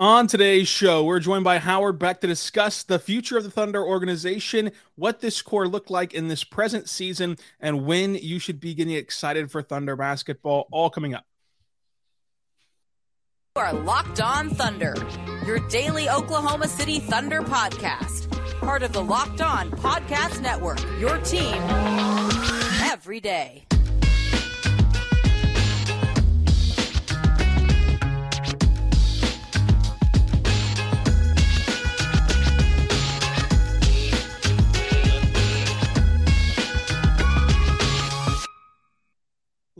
On today's show, we're joined by Howard Beck to discuss the future of the Thunder organization, what this core looked like in this present season, and when you should be getting excited for Thunder basketball. All coming up. You are Locked On Thunder, your daily Oklahoma City Thunder podcast. Part of the Locked On Podcast Network, your team every day.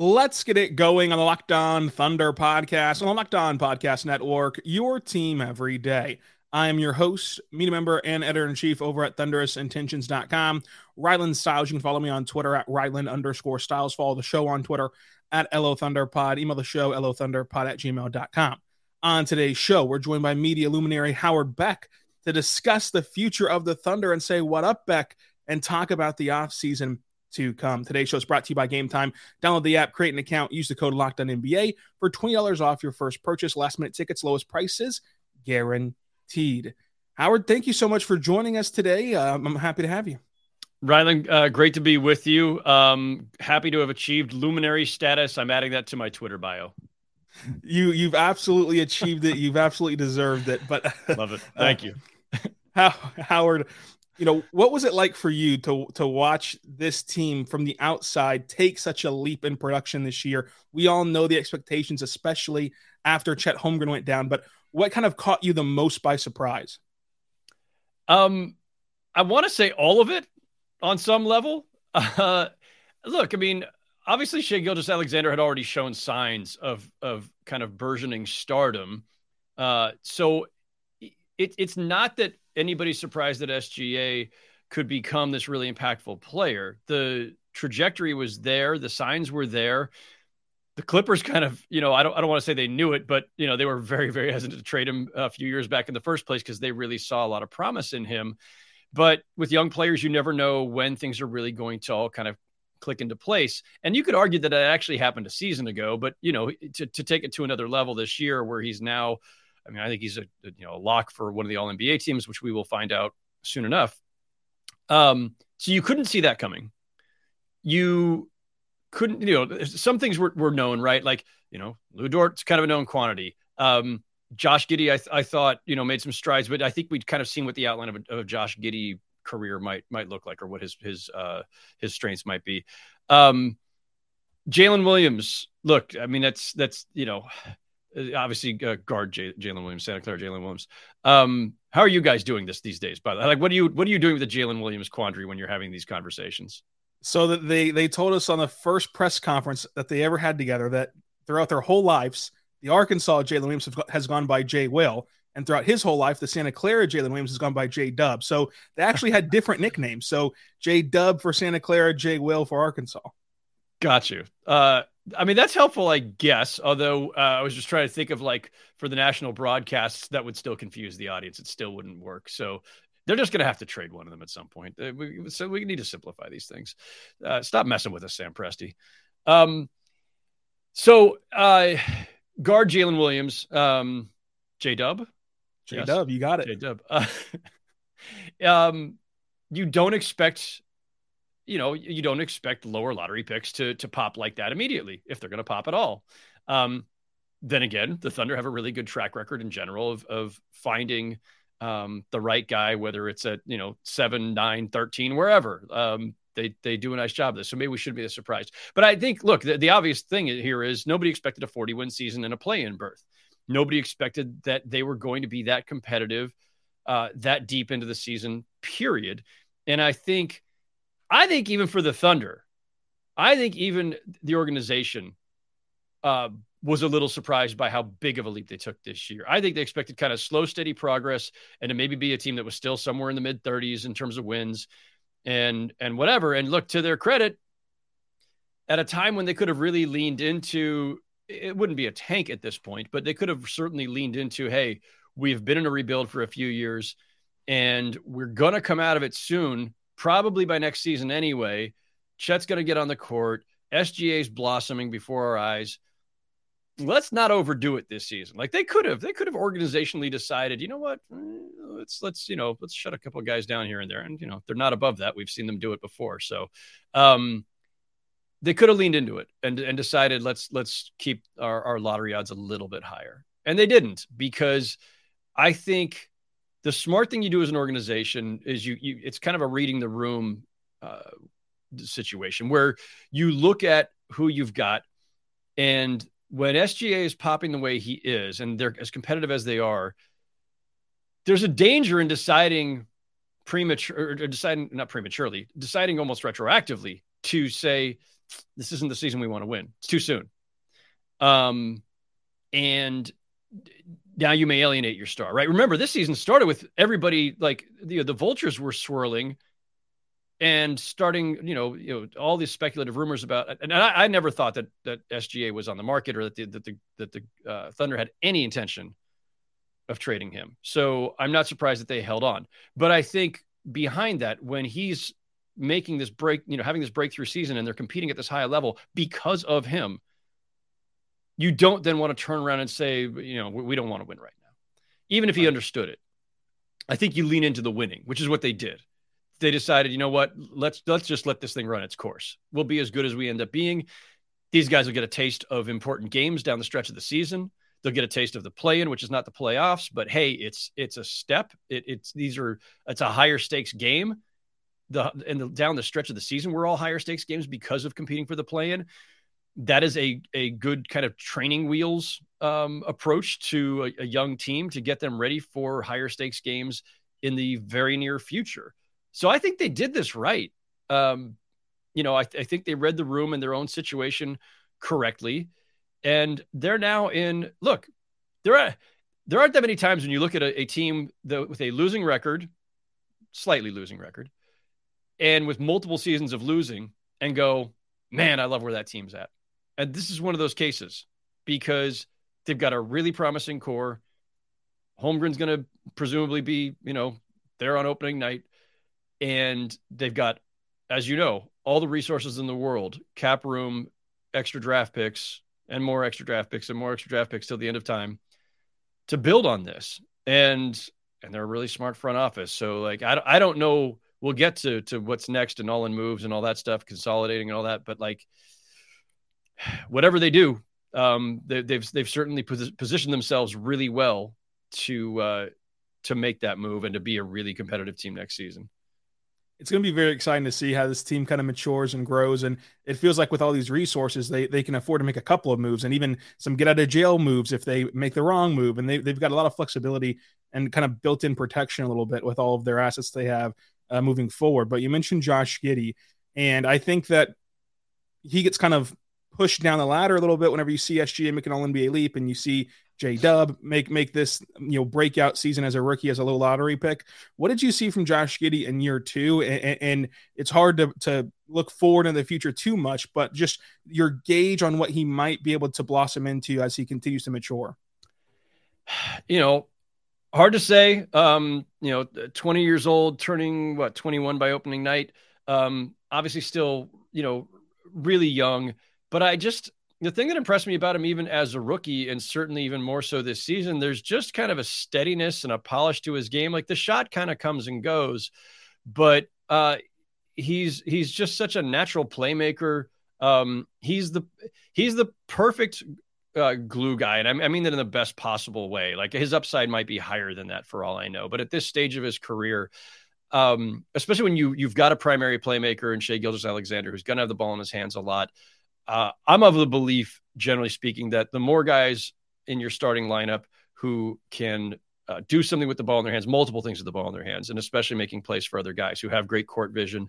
Let's get it going on the Locked On Thunder podcast on the Locked On Podcast Network, your team every day. I am your host, media member, and editor in chief over at thunderousintentions.com. Rylan Stiles. You can follow me on Twitter at Rylan underscore Stiles. Follow the show on Twitter at LO Thunderpod. Email the show, LOThunderpod at gmail.com. On today's show, we're joined by media luminary Howard Beck to discuss the future of the Thunder and say, What up, Beck? and talk about the offseason to come. Today's show is brought to you by Game Time. Download the app, create an account, use the code locked on NBA for $20 off your first purchase. Last minute tickets, lowest prices guaranteed. Howard, thank you so much for joining us today. Um, I'm happy to have you. Rylan, uh, great to be with you. Um, happy to have achieved luminary status. I'm adding that to my Twitter bio. You you've absolutely achieved it. You've absolutely deserved it. But love it. Thank uh, you. How, Howard, you know what was it like for you to to watch this team from the outside take such a leap in production this year? We all know the expectations especially after chet holmgren went down but what kind of caught you the most by surprise? Um i want to say all of it on some level. Uh look i mean obviously shai Gilgeous-Alexander had already shown signs of of kind of burgeoning stardom. Uh so it, it's not that anybody's surprised that SGA could become this really impactful player. The trajectory was there, the signs were there. The Clippers kind of, you know, I don't I don't want to say they knew it, but you know, they were very very hesitant to trade him a few years back in the first place because they really saw a lot of promise in him. But with young players, you never know when things are really going to all kind of click into place. And you could argue that it actually happened a season ago, but you know, to, to take it to another level this year where he's now I mean, I think he's a, you know a lock for one of the All NBA teams, which we will find out soon enough. Um, so you couldn't see that coming. You couldn't, you know, some things were, were known, right? Like, you know, Lu Dort's kind of a known quantity. Um, Josh Giddey, I, th- I thought, you know, made some strides, but I think we'd kind of seen what the outline of a, of Josh Giddey career might might look like, or what his his uh, his strengths might be. Um, Jalen Williams, look, I mean, that's that's you know, obviously uh, guard J- Jalen Williams, Santa Clara Jalen Williams. Um, how are you guys doing this these days? By the way, like, what are you what are you doing with the Jalen Williams quandary when you're having these conversations? So that they they told us on the first press conference that they ever had together that throughout their whole lives, the Arkansas Jalen Williams has gone by Jay Will, and throughout his whole life, the Santa Clara Jalen Williams has gone by J Dub. So they actually had different nicknames. So J Dub for Santa Clara, Jay Will for Arkansas. Got you. Uh, I mean, that's helpful, I guess. Although uh, I was just trying to think of like for the national broadcasts, that would still confuse the audience. It still wouldn't work. So they're just going to have to trade one of them at some point. Uh, we, so we need to simplify these things. Uh, stop messing with us, Sam Presti. Um, so uh, guard Jalen Williams, um, J Dub. J Dub, yes. you got it. J Dub. Um, you don't expect you know, you don't expect lower lottery picks to to pop like that immediately if they're going to pop at all. Um, then again, the Thunder have a really good track record in general of of finding um, the right guy, whether it's at you know seven, nine, 13, wherever. Um, they they do a nice job of this, so maybe we shouldn't be surprised. But I think, look, the, the obvious thing here is nobody expected a 40 win season and a play in berth. Nobody expected that they were going to be that competitive, uh, that deep into the season. Period. And I think I think even for the Thunder, I think even the organization, uh, was a little surprised by how big of a leap they took this year. I think they expected kind of slow, steady progress and to maybe be a team that was still somewhere in the mid 30s in terms of wins and and whatever. And look to their credit, at a time when they could have really leaned into it wouldn't be a tank at this point, but they could have certainly leaned into, hey, we've been in a rebuild for a few years and we're gonna come out of it soon, probably by next season anyway. Chet's gonna get on the court. SGA's blossoming before our eyes let's not overdo it this season. Like they could have, they could have organizationally decided, you know what, eh, let's let's you know let's shut a couple guys down here and there, and you know they're not above that. We've seen them do it before, so um, they could have leaned into it and and decided let's let's keep our, our lottery odds a little bit higher, and they didn't because I think the smart thing you do as an organization is you you it's kind of a reading the room uh, situation where you look at who you've got and when SGA is popping the way he is, and they're as competitive as they are, there's a danger in deciding premature or deciding not prematurely, deciding almost retroactively to say this isn't the season we want to win. It's too soon. Um, and now you may alienate your star, right? Remember, this season started with everybody like the the vultures were swirling and starting, you know, you know, all these speculative rumors about, and I, I never thought that that SGA was on the market or that the that the that the uh, Thunder had any intention of trading him. So I'm not surprised that they held on. But I think behind that, when he's making this break, you know, having this breakthrough season, and they're competing at this high level because of him, you don't then want to turn around and say, you know, we don't want to win right now, even if he understood it. I think you lean into the winning, which is what they did they decided, you know what, let's let's just let this thing run its course. We'll be as good as we end up being. These guys will get a taste of important games down the stretch of the season. They'll get a taste of the play-in, which is not the playoffs, but hey, it's it's a step. It, it's these are it's a higher stakes game. The and the, down the stretch of the season, we're all higher stakes games because of competing for the play-in. That is a a good kind of training wheels um, approach to a, a young team to get them ready for higher stakes games in the very near future. So I think they did this right. Um, you know, I, th- I, think they read the room and their own situation correctly, and they're now in. Look, there are there aren't that many times when you look at a, a team that, with a losing record, slightly losing record, and with multiple seasons of losing, and go, man, I love where that team's at. And this is one of those cases because they've got a really promising core. Holmgren's going to presumably be, you know, there on opening night and they've got, as you know, all the resources in the world, cap room, extra draft picks, and more extra draft picks and more extra draft picks till the end of time to build on this. And and they're a really smart front office. So like I I don't know. We'll get to to what's next and all in moves and all that stuff, consolidating and all that. But like whatever they do, um, they, have they've, they've certainly positioned themselves really well to uh, to make that move and to be a really competitive team next season it's going to be very exciting to see how this team kind of matures and grows. And it feels like with all these resources, they, they can afford to make a couple of moves and even some get out of jail moves if they make the wrong move. And they, they've got a lot of flexibility and kind of built in protection a little bit with all of their assets they have uh, moving forward. But you mentioned Josh Giddey, and I think that he gets kind of pushed down the ladder a little bit whenever you see SGA make an All NBA leap and you see J Dub make make this you know breakout season as a rookie as a low lottery pick. What did you see from Josh Giddey in year two? And, and, it's hard to to look forward in the future too much, but just your gauge on what he might be able to blossom into as he continues to mature. You know, hard to say. Um, you know, 20 years old, turning what 21 by opening night. Um, obviously, still you know really young, but I just the thing that impressed me about him, even as a rookie, and certainly even more so this season, there's just kind of a steadiness and a polish to his game. Like the shot kind of comes and goes, but uh, he's he's just such a natural playmaker. Um, he's the he's the perfect uh, glue guy, and I, I mean that in the best possible way. Like his upside might be higher than that for all I know, but at this stage of his career, um, especially when you you've got a primary playmaker in Shai Gilgeous-Alexander who's going to have the ball in his hands a lot uh, I'm of the belief, generally speaking, that the more guys in your starting lineup who can uh, do something with the ball in their hands, multiple things with the ball in their hands, and especially making plays for other guys who have great court vision,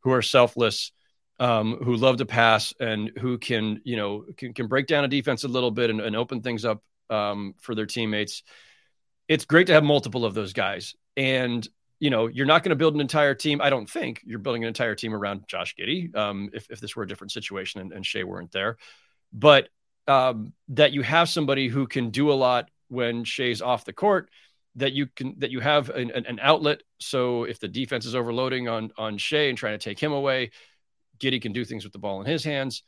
who are selfless, um, who love to pass and who can, you know, can, can break down a defense a little bit and, and open things up um, for their teammates. It's great to have multiple of those guys. And, you know, you're not going to build an entire team. I don't think you're building an entire team around Josh Giddey um, if, if this were a different situation and, and Shai weren't there. But um, that you have somebody who can do a lot when Shai's off the court that you can that you have an, an, outlet so if the defense is overloading on on Shai and trying to take him away Giddey can do things with the ball in his hands.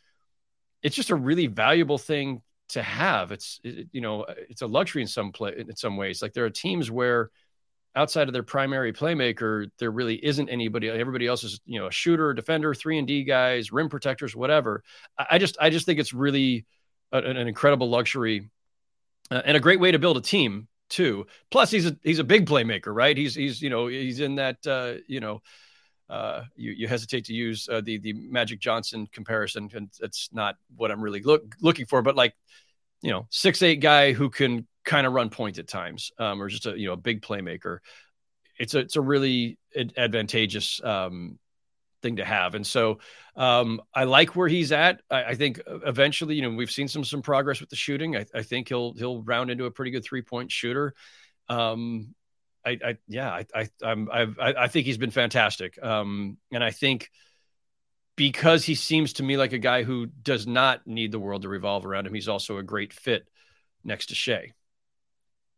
It's just a really valuable thing to have. It's it, you know it's a luxury in some play in some ways. Like there are teams where outside of their primary playmaker, there really isn't anybody. Everybody else is you know a shooter, defender, three and D guys, rim protectors, whatever. I just I just think it's really a, an incredible luxury uh, and a great way to build a team too. Plus, he's a he's a big playmaker, right? He's he's you know he's in that uh, you know uh, you, you hesitate to use uh, the the Magic Johnson comparison, and it's not what I'm really look, looking for. But like, you know, six eight guy who can kind of run point at times, um, or just a you know a big playmaker. It's a it's a really advantageous um, thing to have, and so um, I like where he's at. I, I, think eventually, you know, we've seen some some progress with the shooting. I, I think he'll he'll round into a pretty good three point shooter. Um, I, I yeah, I, I, I'm, I, I think he's been fantastic. Um, and I think because he seems to me like a guy who does not need the world to revolve around him, he's also a great fit next to Shai.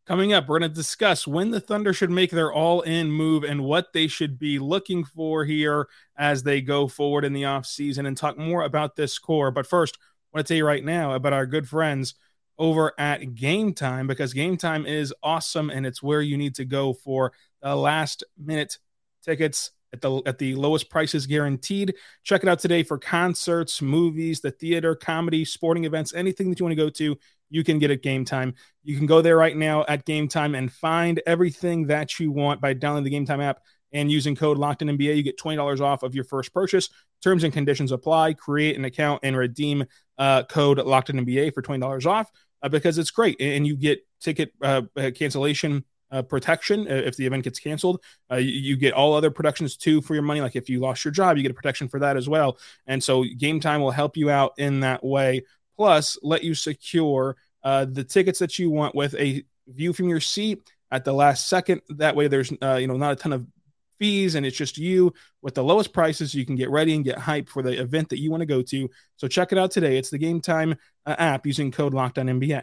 Coming up, we're going to discuss when the Thunder should make their all in move and what they should be looking for here as they go forward in the offseason and talk more about this core. But first, I want to tell you right now about our good friends over at Game Time because Game Time is awesome and it's where you need to go for the last minute tickets at the at the lowest prices guaranteed. Check it out today for concerts, movies, the theater, comedy, sporting events, anything that you want to go to, you can get at Game Time. You can go there right now at Game Time and find everything that you want by downloading the Game Time app and using code Locked in NBA. You get twenty dollars off of your first purchase. Terms and conditions apply. Create an account and redeem uh, code Locked in NBA for twenty dollars off uh, because it's great, and you get ticket uh, uh cancellation. Uh, protection uh, if the event gets canceled. You, you, get all other protections too for your money. Like if you lost your job, you get a protection for that as well. And so Game Time will help you out in that way. Plus, let you secure the tickets that you want with a view from your seat at the last second. That way, there's uh, you know not a ton of fees and it's just you with the lowest prices. You can get ready and get hyped for the event that you want to go to. So check it out today. It's the game time uh, app using code Locked On nba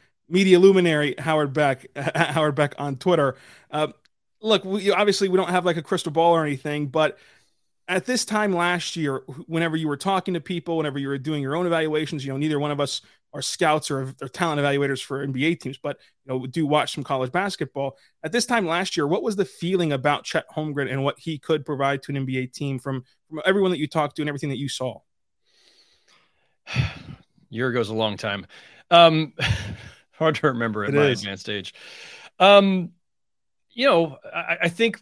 media luminary Howard Beck, Howard Beck on Twitter. Uh, look, we, obviously we don't have like a crystal ball or anything, but at this time last year, whenever you were talking to people, whenever you were doing your own evaluations, you know, neither one of us are scouts or, or talent evaluators for NBA teams, but you know, do watch some college basketball. At this time last year, what was the feeling about Chet Holmgren and what he could provide to an NBA team from from everyone that you talked to and everything that you saw? Year goes a long time. Um, hard to remember at it my is. advanced age. Um, you know, I, I think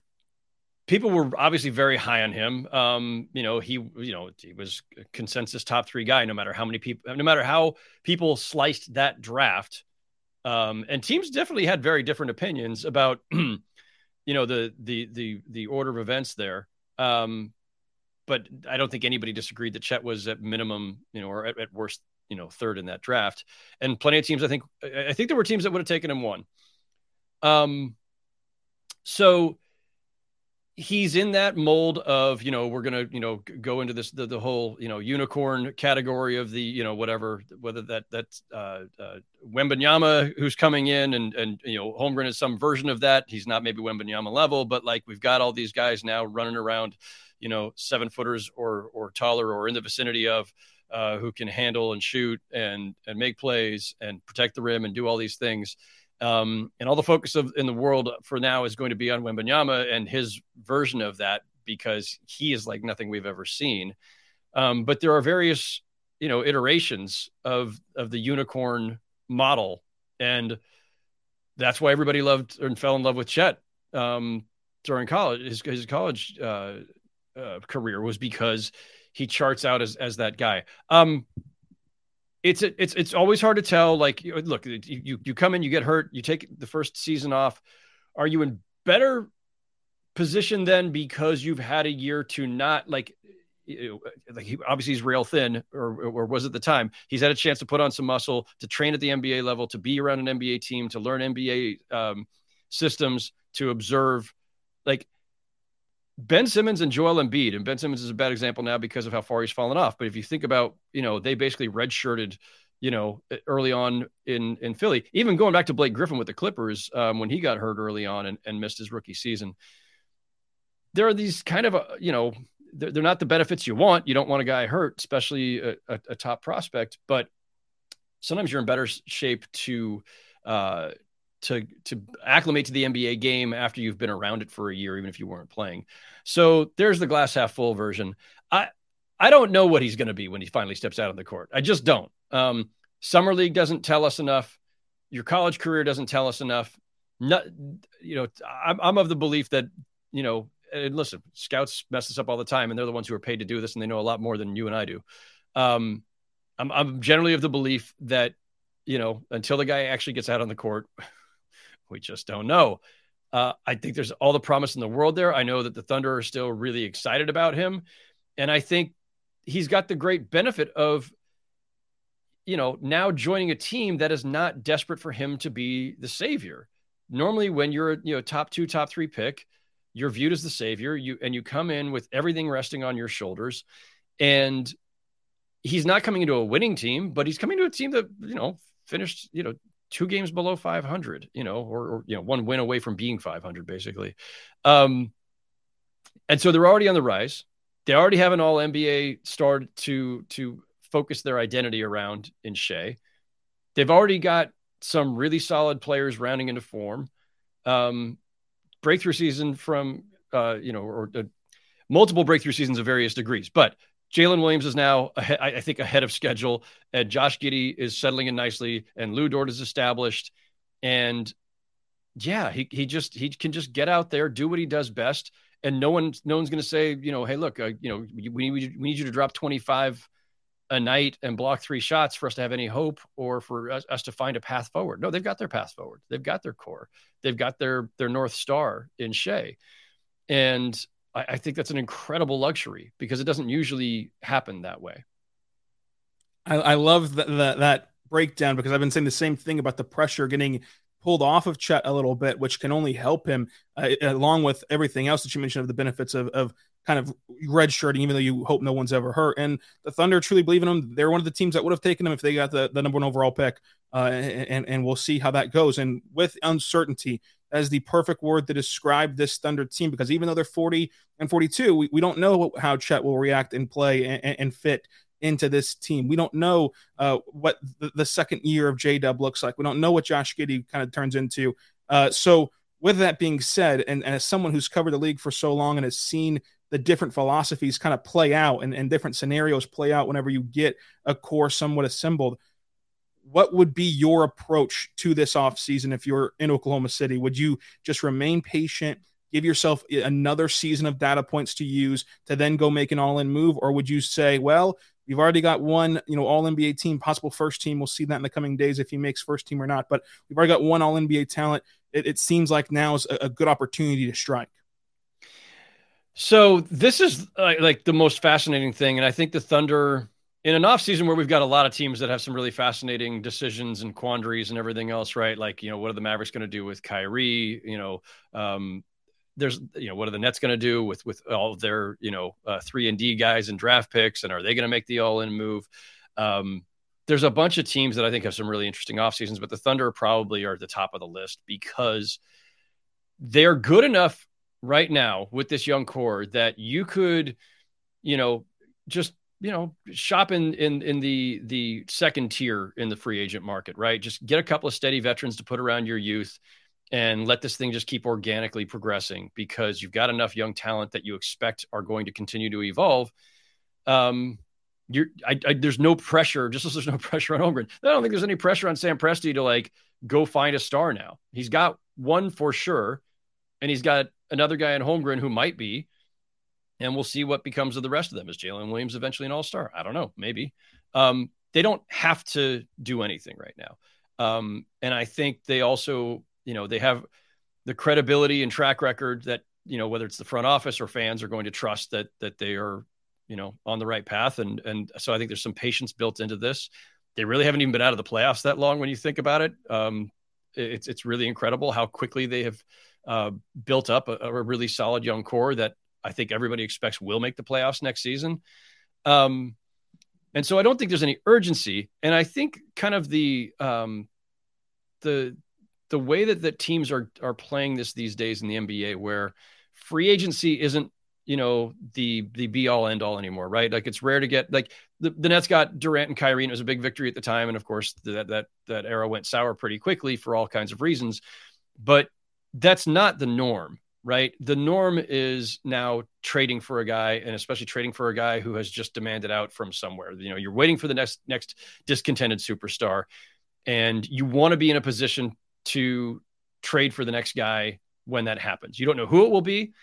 people were obviously very high on him. Um, you know, he, you know, he was a consensus top three guy, no matter how many people, no matter how people sliced that draft. Um, and teams definitely had very different opinions about, you know, the, the, the, the order of events there. Um, but I don't think anybody disagreed that Chet was at minimum, you know, or at, at worst, you know, third in that draft. And plenty of teams, I think, I think there were teams that would have taken him one. Um, So he's in that mold of you know we're gonna you know go into this the, the whole you know unicorn category of the you know whatever whether that that's uh, uh Wembanyama who's coming in and and you know Holmgren is some version of that he's not maybe Wembanyama level but like we've got all these guys now running around you know seven footers or or taller or in the vicinity of uh, who can handle and shoot and and make plays and protect the rim and do all these things um, and all the focus of in the world for now is going to be on Wembanyama and his version of that because he is like nothing we've ever seen. Um, but there are various, you know, iterations of of the unicorn model, and that's why everybody loved and fell in love with Chet um, during college. His, his college uh, uh, career was because he charts out as as that guy. Um, it's it's it's always hard to tell. Like, look, you you come in, you get hurt, you take the first season off. Are you in better position then because you've had a year to not like like he, obviously he's rail thin or, or was at the time he's had a chance to put on some muscle to train at the nba level to be around an nba team to learn nba um, systems to observe like Ben Simmons and Joel Embiid, and Ben Simmons is a bad example now because of how far he's fallen off. But if you think about, you know, they basically redshirted, you know, early on in in Philly. Even going back to Blake Griffin with the Clippers um, when he got hurt early on and, and missed his rookie season. There are these kind of, uh, you know, they're, they're, not the benefits you want. You don't want a guy hurt, especially a, a, a top prospect. But sometimes you're in better shape to uh, to to acclimate to the NBA game after you've been around it for a year, even if you weren't playing. So there's the glass half full version. I I don't know what he's going to be when he finally steps out on the court. I just don't. Um, Summer league doesn't tell us enough. Your college career doesn't tell us enough. Not, you know, I'm, I'm of the belief that you know. And listen, scouts mess this up all the time, and they're the ones who are paid to do this, and they know a lot more than you and I do. Um, I'm, I'm generally of the belief that you know until the guy actually gets out on the court, we just don't know. Uh, I think there's all the promise in the world there. I know that the Thunder are still really excited about him. And I think he's got the great benefit of, you know, now joining a team that is not desperate for him to be the savior. Normally, when you're, you know, top two, top three pick, you're viewed as the savior. You and you come in with everything resting on your shoulders. And he's not coming into a winning team, but he's coming to a team that, you know, finished, you know, two games below 500, you know, or, or, you know, one win away from being 500, basically. Um, and so they're already on the rise. They already have an All NBA star to to focus their identity around in Shai. They've already got some really solid players rounding into form. Um, breakthrough season from uh, you know, or uh, multiple breakthrough seasons of various degrees, but Jalen Williams is now, I think, ahead of schedule, and Josh Giddey is settling in nicely, and Lu Dort is established, and yeah, he he just he can just get out there, do what he does best, and no one no one's going to say, you know, hey, look, uh, you know, we, we we need you to drop twenty five a night and block three shots for us to have any hope or for us, us, to find a path forward. No, they've got their path forward. They've got their core. They've got their their north star in Shai, and I, I think that's an incredible luxury because it doesn't usually happen that way. I, I love that, that, that breakdown because I've been saying the same thing about the pressure getting pulled off of Chet a little bit, which can only help him, uh, along with everything else that you mentioned of the benefits of, of kind of red shirting, even though you hope no one's ever hurt. And the Thunder truly believe in him. They're one of the teams that would have taken him if they got the, the number one overall pick. Uh, and, and we'll see how that goes. And with uncertainty, as the perfect word to describe this Thunder team because even though they're 40 and 42, we, we don't know how Chet will react and play and, and fit into this team. We don't know uh, what the, the, second year of J Dub looks like. We don't know what Josh Giddey kind of turns into. Uh, so, with that being said, and, and, as someone who's covered the league for so long and has seen the different philosophies kind of play out and, and different scenarios play out whenever you get a core somewhat assembled, what would be your approach to this offseason if you're in Oklahoma City? Would you just remain patient, give yourself another season of data points to use to then go make an all-in move, or would you say, well, you've already got one, you know, all NBA team, possible first team. We'll see that in the coming days if he makes first team or not. But we've already got one all NBA talent. It, it seems like now is a, a good opportunity to strike. So this is like the most fascinating thing, and I think the Thunder in an off season where we've got a lot of teams that have some really fascinating decisions and quandaries and everything else, right? Like, you know, what are the Mavericks going to do with Kyrie? You know, um, there's you know what are the Nets going to do with with all their you know uh, three and D guys and draft picks, and are they going to make the all in move? Um, there's a bunch of teams that I think have some really interesting off seasons, but the Thunder probably are at the top of the list because they're good enough right now with this young core that you could, you know, just you know shop in in in the the second tier in the free agent market, right? Just get a couple of steady veterans to put around your youth and let this thing just keep organically progressing because you've got enough young talent that you expect are going to continue to evolve. Um, you're, I, I, there's no pressure, just as there's no pressure on Holmgren. I don't think there's any pressure on Sam Presti to like go find a star now. He's got one for sure, and he's got another guy in Holmgren who might be, and we'll see what becomes of the rest of them. Is Jalen Williams eventually an all star? I don't know, maybe. Um, they don't have to do anything right now. Um, and I think they also you know, they have the credibility and track record that, you know, whether it's the front office or fans are going to trust that that they are, you know, on the right path. And and so I think there's some patience built into this. They really haven't even been out of the playoffs that long when you think about it. Um, it's it's really incredible how quickly they have uh, built up a, a, really solid young core that I think everybody expects will make the playoffs next season. Um, and so I don't think there's any urgency. And I think kind of the um, the the way that the teams are are playing this these days in the NBA, where free agency isn't you know the the be all end all anymore, right? Like it's rare to get like the, the Nets got Durant and Kyrie, and it was a big victory at the time, and of course that that that era went sour pretty quickly for all kinds of reasons, but that's not the norm, right? The norm is now trading for a guy, and especially trading for a guy who has just demanded out from somewhere. You know, you're waiting for the next next discontented superstar, and you want to be in a position to trade for the next guy when that happens. You don't know who it will be,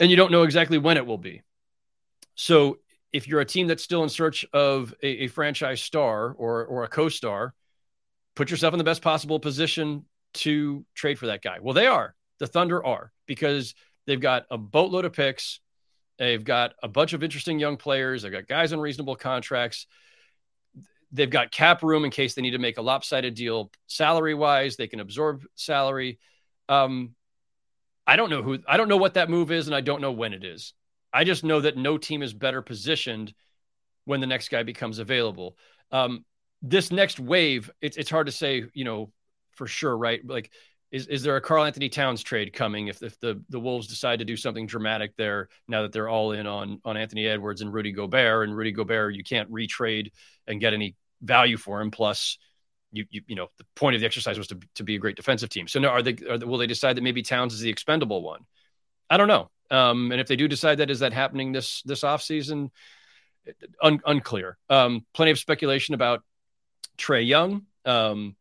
and you don't know exactly when it will be. So if you're a team that's still in search of a, a franchise star or or a co-star, put yourself in the best possible position to trade for that guy. Well, they are. The Thunder are because they've got a boatload of picks. They've got a bunch of interesting young players. They've got guys on reasonable contracts they've got cap room in case they need to make a lopsided deal salary wise. They can absorb salary. Um, I don't know who, I don't know what that move is, and I don't know when it is. I just know that no team is better positioned when the next guy becomes available. Um, this next wave, it's it's hard to say, you know, for sure, right? Like, is is there a Karl-Anthony Towns trade coming if if the the Wolves decide to do something dramatic there now that they're all in on on Anthony Edwards and Rudy Gobert and Rudy Gobert, you can't retrade and get any value for him. Plus, you, you, you know, the point of the exercise was to, to be a great defensive team. So now are they, are they, will they decide that maybe Towns is the expendable one? I don't know. Um, and if they do decide that, is that happening this, this off season? Un, unclear. Um, plenty of speculation about Trae Young. Um,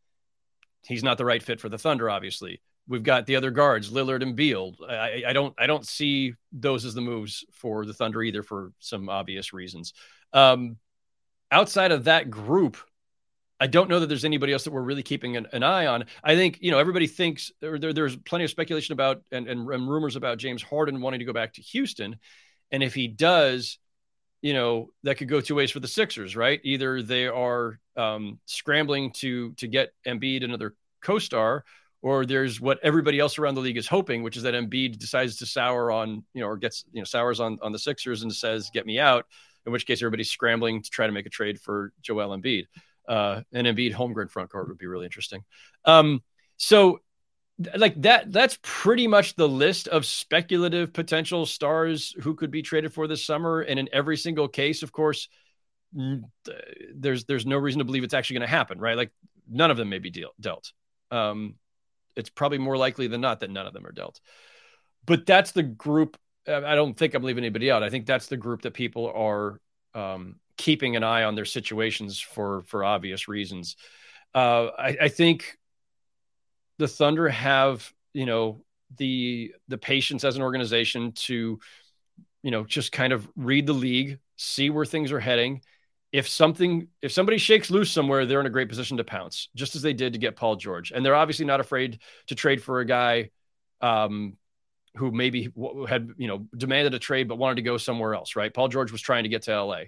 he's not the right fit for the Thunder, obviously. We've got the other guards, Lillard and Beal. I, I don't I don't see those as the moves for the Thunder either for some obvious reasons. Um, outside of that group, I don't know that there's anybody else that we're really keeping an, an eye on. I think, you know, everybody thinks there, there's plenty of speculation about and, and, and rumors about James Harden wanting to go back to Houston. And if he does, you know, that could go two ways for the Sixers, right? Either they are um, scrambling to to get Embiid another co-star, or there's what everybody else around the league is hoping, which is that Embiid decides to sour on, you know, or gets, you know, sours on on the Sixers and says, "Get me out." in which case everybody's scrambling to try to make a trade for Joel Embiid. Uh, and Embiid Holmgren front court would be really interesting. Um, so like that that's pretty much the list of speculative potential stars who could be traded for this summer and in every single case of course there's there's no reason to believe it's actually going to happen right like none of them may be deal, dealt um, it's probably more likely than not that none of them are dealt but that's the group I don't think I'm leaving anybody out. I think that's the group that people are um, keeping an eye on their situations for for obvious reasons. Uh, I, I, think the Thunder have you know the the patience as an organization to you know just kind of read the league, see where things are heading. If something if somebody shakes loose somewhere, they're in a great position to pounce, just as they did to get Paul George, and they're obviously not afraid to trade for a guy. Um, who maybe had you know demanded a trade but wanted to go somewhere else, right? Paul George was trying to get to LA,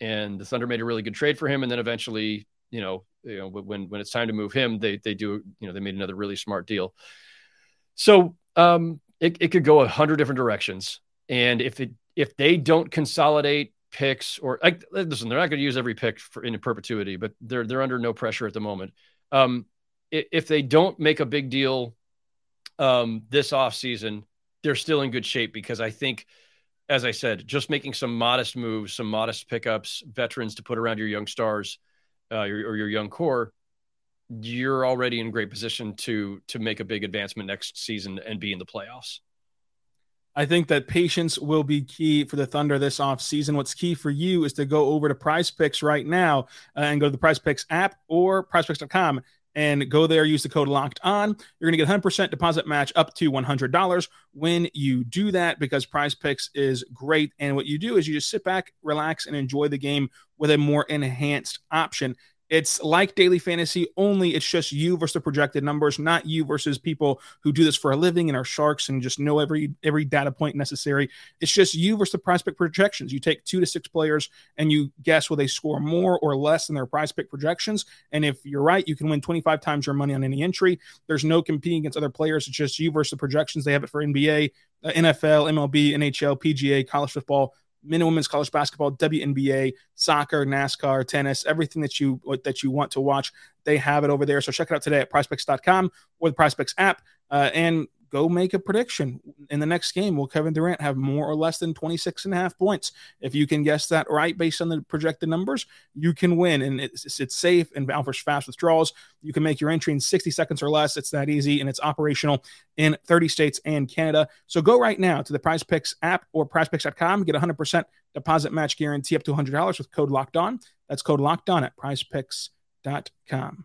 and the Thunder made a really good trade for him, and then eventually, you know, you know when when it's time to move him, they they do you know they made another really smart deal. So um, it, it could go a hundred different directions. And if it if they don't consolidate picks or listen, they're not going to use every pick for in perpetuity, but they're they're under no pressure at the moment. Um, if they don't make a big deal um, this off season, they're still in good shape because I think, as I said, just making some modest moves, some modest pickups, veterans to put around your young stars uh, or your young core, you're already in great position to to make a big advancement next season and be in the playoffs. I think that patience will be key for the Thunder this offseason. What's key for you is to go over to Prize Picks right now uh, and go to the Prize Picks app or prizepicks.com and go there, use the code locked on. You're going to get 100% deposit match up to $100 when you do that because Prize Picks is great. And what you do is you just sit back, relax, and enjoy the game with a more enhanced option. It's like daily fantasy, only it's just you versus the projected numbers, not you versus people who do this for a living and are sharks and just know every every data point necessary. It's just you versus the pick projections. You take two to six players and you guess will they score more or less than their prize pick projections. And if you're right, you can win 25 times your money on any entry. There's no competing against other players. It's just you versus the projections. They have it for NBA, uh, NFL, MLB, NHL, PGA, college football, men and women's college basketball, WNBA, soccer, NASCAR, tennis, everything that you that you want to watch, they have it over there. So check it out today at PrizePicks.com or the PrizePicks app, uh, and go make a prediction in the next game. Will Kevin Durant have more or less than 26 and a half points? If you can guess that right based on the projected numbers, you can win. And it's, it's safe and offers fast withdrawals. You can make your entry in 60 seconds or less. It's that easy and it's operational in 30 states and Canada. So go right now to the Prize Picks app or prizepicks.com. Get 100% deposit match guarantee up to $100 with code locked on. That's code locked on at prizepicks.com.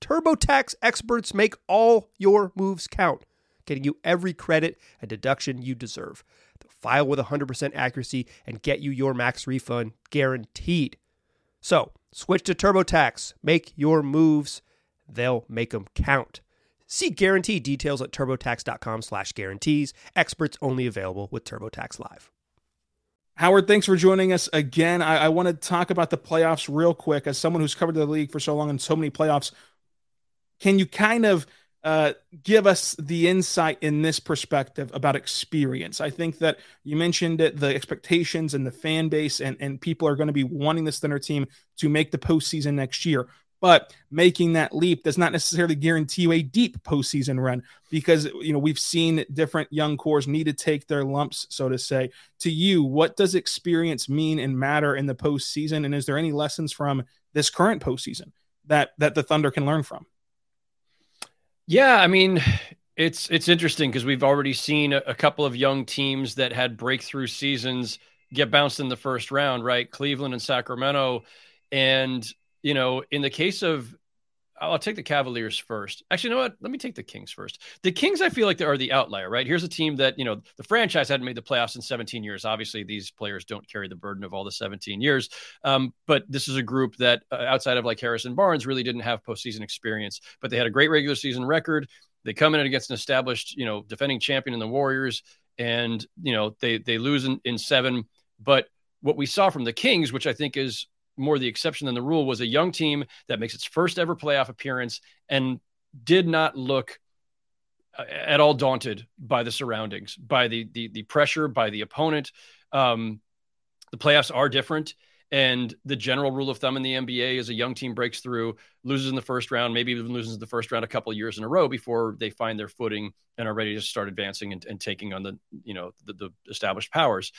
TurboTax experts make all your moves count, getting you every credit and deduction you deserve. They'll file with 100% accuracy and get you your max refund guaranteed. So, switch to TurboTax. Make your moves. They'll make them count. See guarantee details at turbotax.com slash guarantees. Experts only available with TurboTax Live. Howard, thanks for joining us again. I, I want to talk about the playoffs real quick. As someone who's covered the league for so long and so many playoffs, can you kind of uh, give us the insight in this perspective about experience? I think that you mentioned it, the expectations and the fan base, and, and people are going to be wanting this Thunder team to make the postseason next year. But making that leap does not necessarily guarantee you a deep postseason run because you know we've seen different young cores need to take their lumps, so to say. To you, what does experience mean and matter in the postseason? And is there any lessons from this current postseason that that the Thunder can learn from? Yeah, I mean, it's it's interesting because we've already seen a, a, couple of young teams that had breakthrough seasons get bounced in the first round, right? Cleveland and Sacramento, and you know, in the case of I'll take the Cavaliers first. Actually, you know what? Let me take the Kings first. The Kings, I feel like they are the outlier, right? Here's a team that, you know, the franchise hadn't made the playoffs in 17 years. Obviously, these players don't carry the burden of all the 17 years. Um, but this is a group that, uh, outside of like Harrison Barnes, really didn't have postseason experience, but they had a great regular season record. They come in against an established, you know, defending champion in the Warriors, and, you know, they, they lose in, in seven. But what we saw from the Kings, which I think is more the exception than the rule, was a young team that makes its first ever playoff appearance and did not look uh, at all daunted by the surroundings, by the the, the pressure, by the opponent. Um, the playoffs are different. And the general rule of thumb in the NBA is a young team breaks through, loses in the first round, maybe even loses in the first round a couple years in a row before they find their footing and are ready to start advancing and, and taking on the you know the, the established powers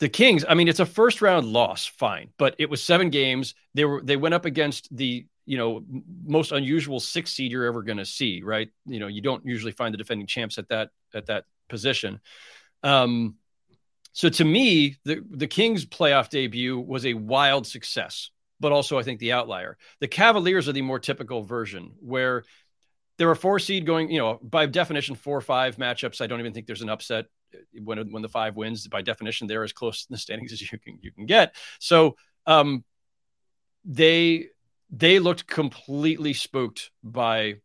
the Kings, I mean, it's a first round loss, fine, but it was seven games. They were they went up against the you know most unusual six seed you're ever going to see, right? You know, you don't usually find the defending champs at that at that position. Um, so to me, the the Kings playoff debut was a wild success, but also I think the outlier. The Cavaliers are the more typical version where there are four seed going, you know, by definition, four or five matchups. I don't even think there's an upset when when the five wins. By definition, they're as close in the standings as you can you can get. So um, they they looked completely spooked by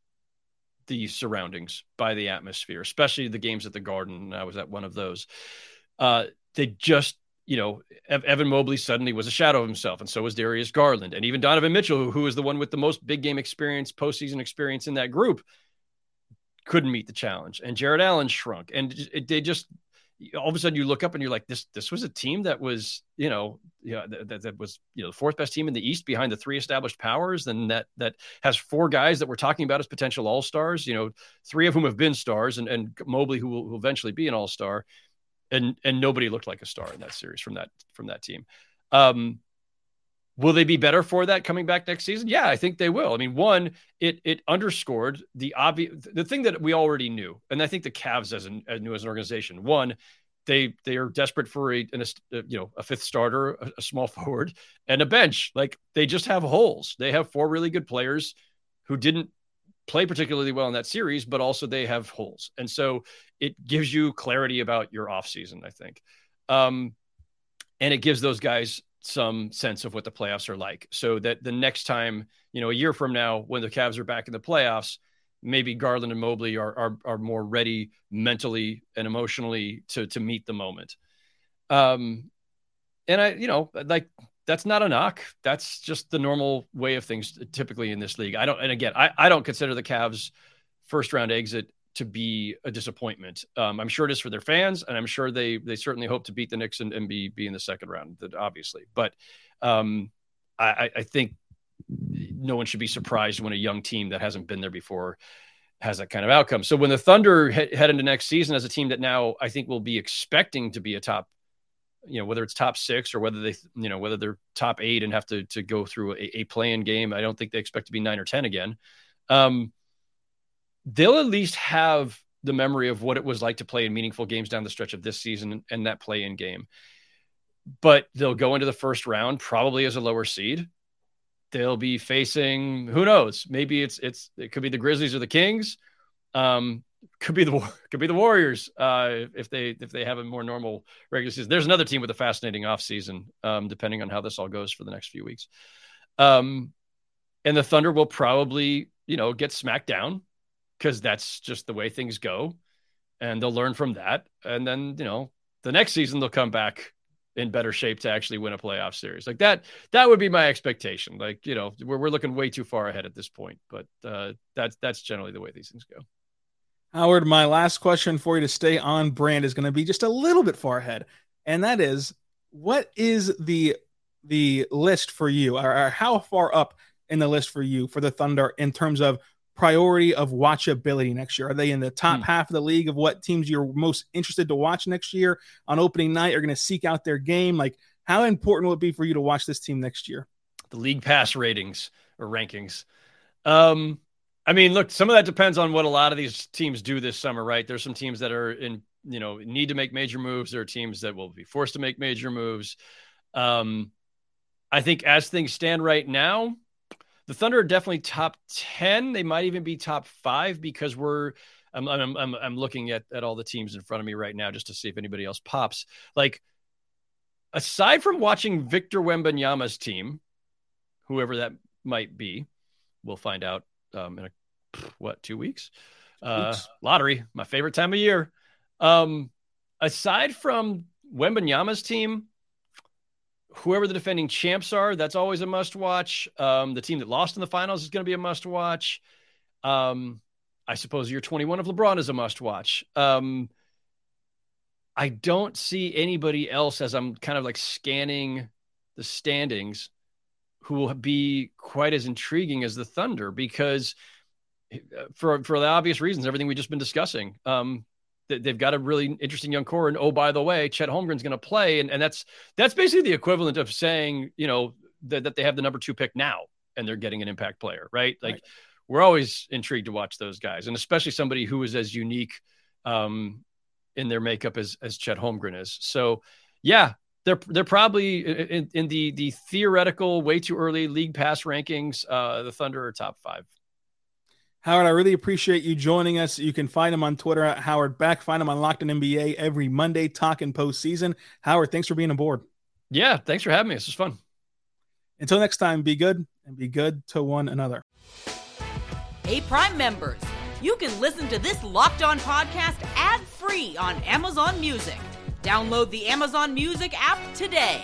the surroundings, by the atmosphere, especially the games at the Garden. I was at one of those. Uh, they just you know, Evan Mobley suddenly was a shadow of himself, and so was Darius Garland, and even Donovan Mitchell, who, who was the one with the most big game experience, postseason experience in that group, couldn't meet the challenge. And Jarrett Allen shrunk, and it, they just all of a sudden you look up and you're like, this this was a team that was, you know, yeah, that, that was you know the fourth best team in the East behind the three established powers, and that that has four guys that we're talking about as potential all stars. You know, three of whom have been stars, and and Mobley who will, who will eventually be an all star and and nobody looked like a star in that series from that from that team. Um, will they be better for that coming back next season? Yeah, I think they will. I mean, one, it it underscored the obvious the thing that we already knew, and I think the Cavs as an as new as an organization, one, they they are desperate for a, an, a you know a fifth starter, a, a small forward, and a bench. Like they just have holes. They have four really good players who didn't play particularly well in that series, but also they have holes. And so it gives you clarity about your offseason, I think. Um, and it gives those guys some sense of what the playoffs are like so that the next time, you know, a year from now, when the Cavs are back in the playoffs, maybe Garland and Mobley are, are, are more ready mentally and emotionally to, to meet the moment. Um, and I, you know, like that's not a knock. That's just the normal way of things typically in this league. I don't, and again, I, I don't consider the Cavs first round exit to be a disappointment. Um, I'm sure it is for their fans, and I'm sure they they certainly hope to beat the Knicks and, and be be in the second round, obviously. But um, I, I think no one should be surprised when a young team that hasn't been there before has that kind of outcome. So when the Thunder head into next season as a team that now I think will be expecting to be a top you know whether it's top six or whether they you know whether they're top eight and have to to go through a, a play-in game. I don't think they expect to be nine or ten again. Um, they'll at least have the memory of what it was like to play in meaningful games down the stretch of this season and that play-in game. But they'll go into the first round probably as a lower seed. They'll be facing who knows? Maybe it's it's it could be the Grizzlies or the Kings. Um, could be the could be the Warriors uh, if they if they have a more normal regular season. There's another team with a fascinating offseason, um, depending on how this all goes for the next few weeks. Um, and the Thunder will probably you know get smacked down because that's just the way things go, and they'll learn from that. And then you know the next season they'll come back in better shape to actually win a playoff series like that. That would be my expectation. Like you know we're we're looking way too far ahead at this point, but uh, that's that's generally the way these things go. Howard, my last question for you to stay on brand is going to be just a little bit far ahead, and that is, what is the the list for you, or, or how far up in the list for you for the Thunder in terms of priority of watchability next year? Are they in the top hmm. half of the league of what teams you're most interested to watch next year on opening night? Are going to seek out their game? Like, how important will it be for you to watch this team next year? The league pass ratings or rankings. Um, I mean, look, some of that depends on what a lot of these teams do this summer, right? There's some teams that are in, you know, need to make major moves. There are teams that will be forced to make major moves. Um, I think as things stand right now, the Thunder are definitely top 10. They might even be top five because we're, I'm, I'm, I'm, I'm looking at, at all the teams in front of me right now just to see if anybody else pops. Like, aside from watching Victor Wembanyama's team, whoever that might be, we'll find out um, in a what two weeks? Uh, lottery, my favorite time of year. Um, aside from Wembanyama's team, whoever the defending champs are, that's always a must watch. Um, the team that lost in the finals is going to be a must watch. Um, I suppose year 21 of LeBron is a must watch. Um, I don't see anybody else as I'm kind of like scanning the standings who will be quite as intriguing as the Thunder because uh, for for the obvious reasons, everything we've just been discussing. Um, they've got a really interesting young core, and oh by the way, Chet Holmgren's going to play, and and that's that's basically the equivalent of saying you know that, that they have the number two pick now, and they're getting an impact player, right? Like right. we're always intrigued to watch those guys, and especially somebody who is as unique um, in their makeup as as Chet Holmgren is. So yeah, they're they're probably in, in, the the theoretical way too early league pass rankings. Uh, the Thunder are top five. Howard, I really appreciate you joining us. You can find him on Twitter at Howard Beck. Find him on Locked On NBA every Monday, talking postseason. Howard, thanks for being aboard. Yeah, thanks for having me. This was fun. Until next time, be good and be good to one another. Hey, Prime members, you can listen to this Locked On podcast ad free on Amazon Music. Download the Amazon Music app today.